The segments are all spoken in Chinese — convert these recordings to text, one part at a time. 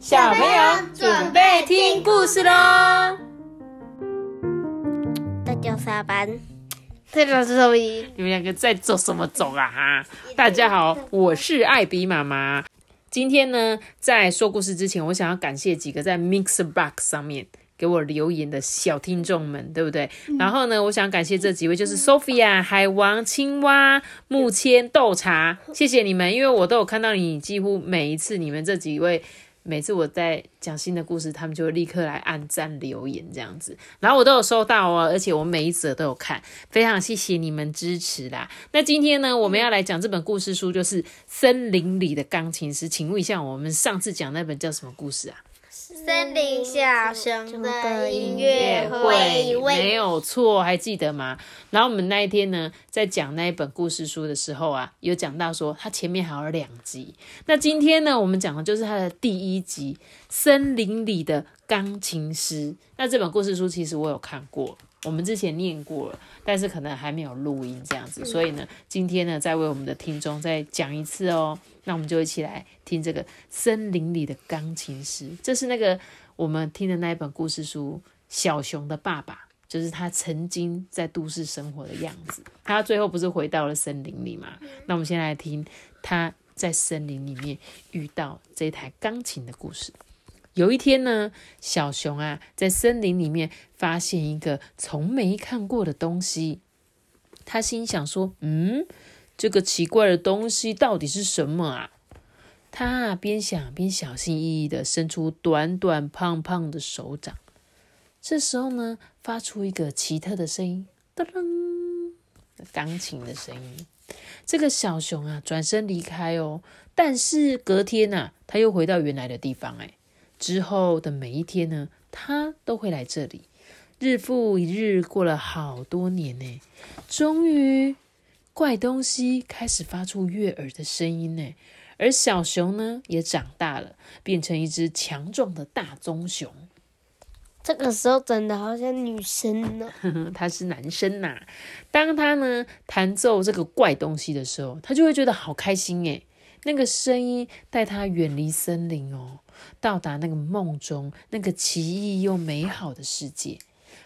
小朋友准备听故事喽！大家下班，这个是周一？你们两个在做什么种啊？哈！大家好，我是艾比妈妈。今天呢，在说故事之前，我想要感谢几个在 Mixer Box 上面给我留言的小听众们，对不对？然后呢，我想感谢这几位，就是 Sophia、海王、青蛙、木签、豆茶，谢谢你们，因为我都有看到你，几乎每一次你们这几位。每次我在讲新的故事，他们就会立刻来按赞留言这样子，然后我都有收到哦，而且我每一则都有看，非常谢谢你们支持啦。那今天呢，我们要来讲这本故事书，就是《森林里的钢琴师》。请问一下，我们上次讲那本叫什么故事啊？森林小熊的音乐会，没有错，还记得吗？然后我们那一天呢，在讲那一本故事书的时候啊，有讲到说它前面还有两集。那今天呢，我们讲的就是它的第一集《森林里的钢琴师》。那这本故事书其实我有看过。我们之前念过了，但是可能还没有录音这样子，所以呢，今天呢，再为我们的听众再讲一次哦。那我们就一起来听这个森林里的钢琴师，这是那个我们听的那一本故事书《小熊的爸爸》，就是他曾经在都市生活的样子。他最后不是回到了森林里嘛？那我们先来听他在森林里面遇到这台钢琴的故事。有一天呢，小熊啊，在森林里面发现一个从没看过的东西。他心想说：“嗯，这个奇怪的东西到底是什么啊？”他啊边想边小心翼翼的伸出短短胖胖的手掌。这时候呢，发出一个奇特的声音：“噔噔，钢琴的声音。”这个小熊啊，转身离开哦。但是隔天呐，他又回到原来的地方，哎。之后的每一天呢，他都会来这里。日复一日，过了好多年呢。终于，怪东西开始发出悦耳的声音呢。而小熊呢，也长大了，变成一只强壮的大棕熊。这个时候，真的好像女生呢。他是男生呐。当他呢弹奏这个怪东西的时候，他就会觉得好开心诶。那个声音带他远离森林哦，到达那个梦中那个奇异又美好的世界。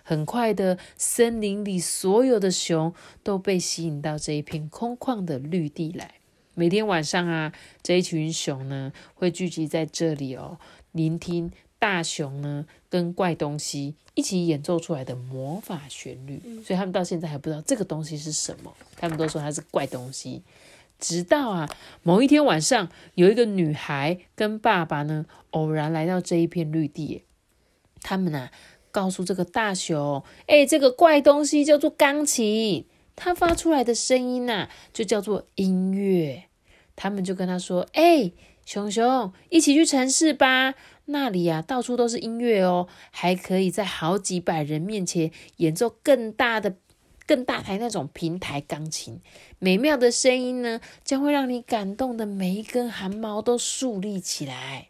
很快的，森林里所有的熊都被吸引到这一片空旷的绿地来。每天晚上啊，这一群熊呢会聚集在这里哦，聆听大熊呢跟怪东西一起演奏出来的魔法旋律。所以他们到现在还不知道这个东西是什么，他们都说它是怪东西。直到啊，某一天晚上，有一个女孩跟爸爸呢，偶然来到这一片绿地。他们啊，告诉这个大熊：“哎，这个怪东西叫做钢琴，它发出来的声音呐，就叫做音乐。”他们就跟他说：“哎，熊熊，一起去城市吧，那里呀，到处都是音乐哦，还可以在好几百人面前演奏更大的。”更大台那种平台钢琴，美妙的声音呢，将会让你感动的每一根汗毛都竖立起来。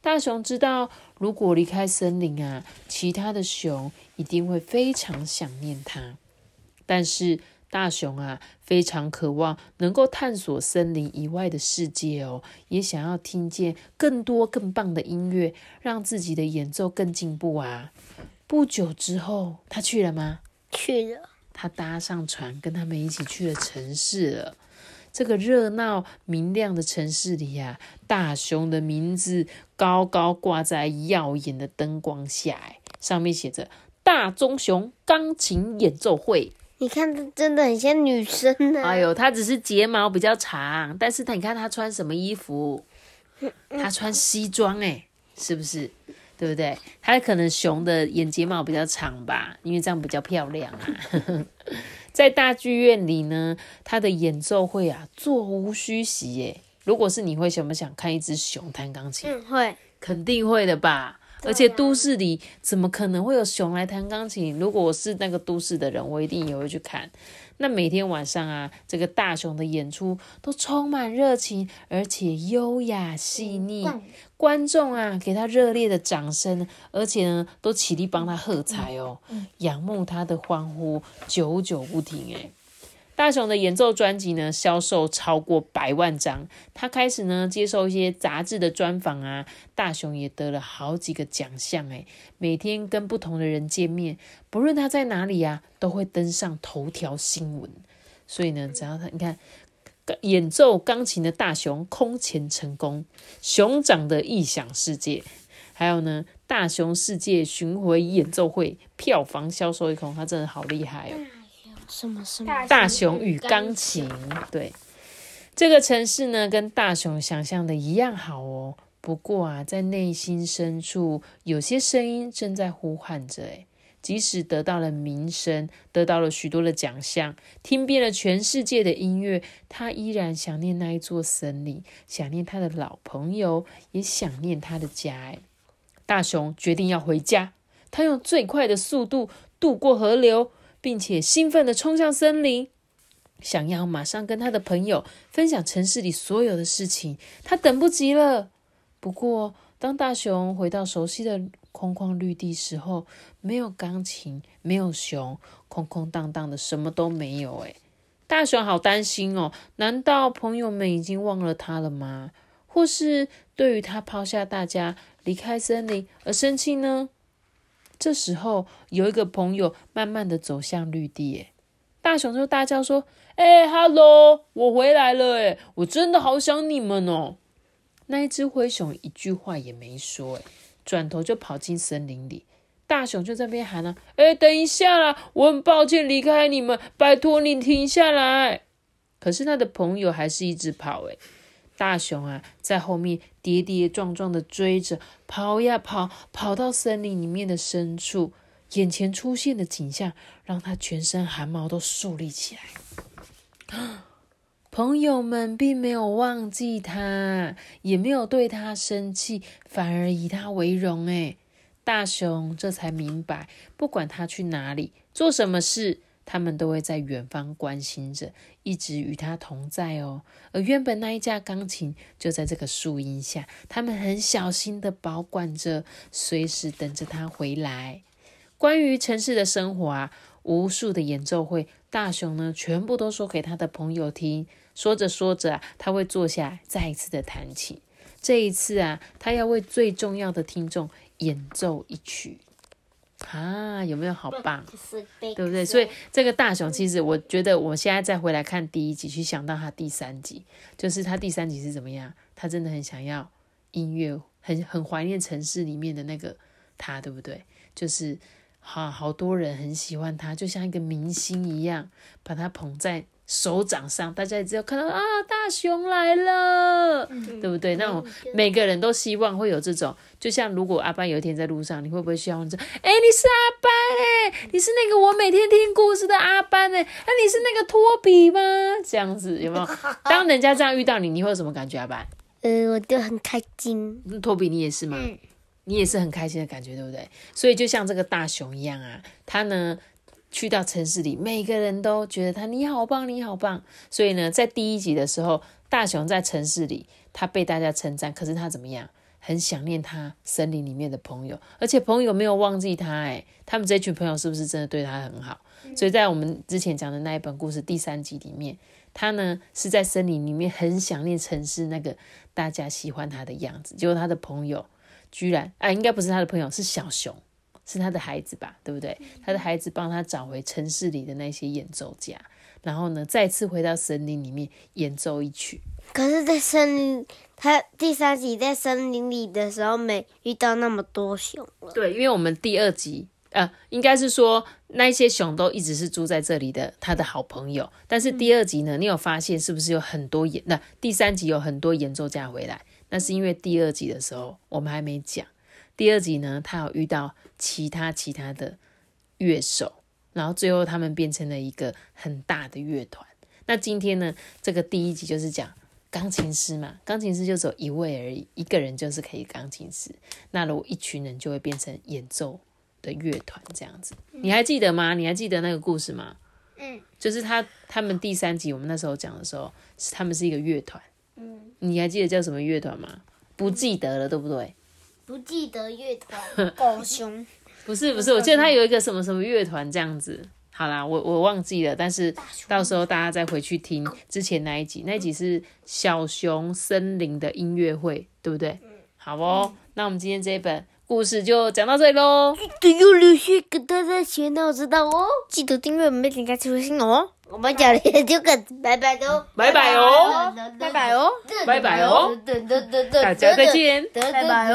大熊知道，如果离开森林啊，其他的熊一定会非常想念它。但是大熊啊，非常渴望能够探索森林以外的世界哦，也想要听见更多更棒的音乐，让自己的演奏更进步啊。不久之后，他去了吗？去了。他搭上船，跟他们一起去了城市了。这个热闹明亮的城市里呀，大熊的名字高高挂在耀眼的灯光下，上面写着“大棕熊钢琴演奏会”。你看，他真的很像女生呢。哎呦，他只是睫毛比较长，但是他你看他穿什么衣服？他穿西装，哎，是不是？对不对？它可能熊的眼睫毛比较长吧，因为这样比较漂亮啊。在大剧院里呢，它的演奏会啊，座无虚席耶。如果是你会想不想看一只熊弹钢琴？嗯，会，肯定会的吧。而且都市里怎么可能会有熊来弹钢琴？如果我是那个都市的人，我一定也会去看。那每天晚上啊，这个大熊的演出都充满热情，而且优雅细腻。观众啊，给他热烈的掌声，而且呢，都起立帮他喝彩哦，仰慕他的欢呼，久久不停。诶大雄的演奏专辑呢，销售超过百万张。他开始呢，接受一些杂志的专访啊。大雄也得了好几个奖项，诶每天跟不同的人见面，不论他在哪里啊，都会登上头条新闻。所以呢，只要他，你看，演奏钢琴的大熊空前成功，熊掌的异想世界，还有呢，大熊世界巡回演奏会票房销售一空，他真的好厉害哦。什么什么？大熊与钢琴，对，这个城市呢，跟大熊想象的一样好哦。不过啊，在内心深处，有些声音正在呼喊着。诶即使得到了名声，得到了许多的奖项，听遍了全世界的音乐，他依然想念那一座森林，想念他的老朋友，也想念他的家。诶大熊决定要回家，他用最快的速度渡过河流。并且兴奋地冲向森林，想要马上跟他的朋友分享城市里所有的事情。他等不及了。不过，当大熊回到熟悉的空旷绿地时候，没有钢琴，没有熊，空空荡荡的，什么都没有。哎，大熊好担心哦！难道朋友们已经忘了他了吗？或是对于他抛下大家离开森林而生气呢？这时候，有一个朋友慢慢的走向绿地，诶大熊就大叫说：“哎哈喽，我回来了，哎，我真的好想你们哦。”那一只灰熊一句话也没说，哎，转头就跑进森林里。大熊就在那边喊了：“哎，等一下啦，我很抱歉离开你们，拜托你停下来。”可是他的朋友还是一直跑，哎。大熊啊，在后面跌跌撞撞的追着，跑呀跑，跑到森林里面的深处，眼前出现的景象让他全身汗毛都竖立起来。朋友们并没有忘记他，也没有对他生气，反而以他为荣。哎，大熊这才明白，不管他去哪里，做什么事。他们都会在远方关心着，一直与他同在哦。而原本那一架钢琴就在这个树荫下，他们很小心的保管着，随时等着他回来。关于城市的生活啊，无数的演奏会，大雄呢全部都说给他的朋友听。说着说着啊，他会坐下来再一次的弹琴。这一次啊，他要为最重要的听众演奏一曲。啊，有没有好棒，对不对？所以这个大雄，其实我觉得，我现在再回来看第一集，去想到他第三集，就是他第三集是怎么样？他真的很想要音乐，很很怀念城市里面的那个他，对不对？就是好好多人很喜欢他，就像一个明星一样，把他捧在。手掌上，大家也只有看到啊，大熊来了，对不对？那种每个人都希望会有这种，就像如果阿班有一天在路上，你会不会希望说，哎，你是阿班哎，你是那个我每天听故事的阿班哎，那你是那个托比吗？这样子有没有？当人家这样遇到你，你会有什么感觉？阿班？呃，我就很开心。托比，你也是吗？你也是很开心的感觉，对不对？所以就像这个大熊一样啊，他呢？去到城市里，每个人都觉得他你好棒，你好棒。所以呢，在第一集的时候，大雄在城市里，他被大家称赞。可是他怎么样？很想念他森林里面的朋友，而且朋友没有忘记他。诶他们这群朋友是不是真的对他很好？所以在我们之前讲的那一本故事第三集里面，他呢是在森林里面很想念城市那个大家喜欢他的样子。结果他的朋友居然啊，应该不是他的朋友，是小熊。是他的孩子吧，对不对？他的孩子帮他找回城市里的那些演奏家，然后呢，再次回到森林里面演奏一曲。可是，在森林，他第三集在森林里的时候，没遇到那么多熊了。对，因为我们第二集，呃，应该是说那些熊都一直是住在这里的，他的好朋友。但是第二集呢，你有发现是不是有很多演？那第三集有很多演奏家回来，那是因为第二集的时候我们还没讲。第二集呢，他有遇到其他其他的乐手，然后最后他们变成了一个很大的乐团。那今天呢，这个第一集就是讲钢琴师嘛，钢琴师就只有一位而已，一个人就是可以钢琴师。那如果一群人就会变成演奏的乐团这样子。你还记得吗？你还记得那个故事吗？嗯，就是他他们第三集我们那时候讲的时候，他们是一个乐团。嗯，你还记得叫什么乐团吗？不记得了，对不对？不记得乐团 狗熊，不是不是，我记得他有一个什么什么乐团这样子。好啦，我我忘记了，但是到时候大家再回去听之前那一集，那一集是小熊森林的音乐会，对不对？好哦，那我们今天这一本故事就讲到这里喽。对，要留下给大家钱我知道哦。记得订阅我们的点开出新哦。我们讲的就个拜拜喽，拜拜哦，拜拜哦，拜拜哦，大家再见。拜拜。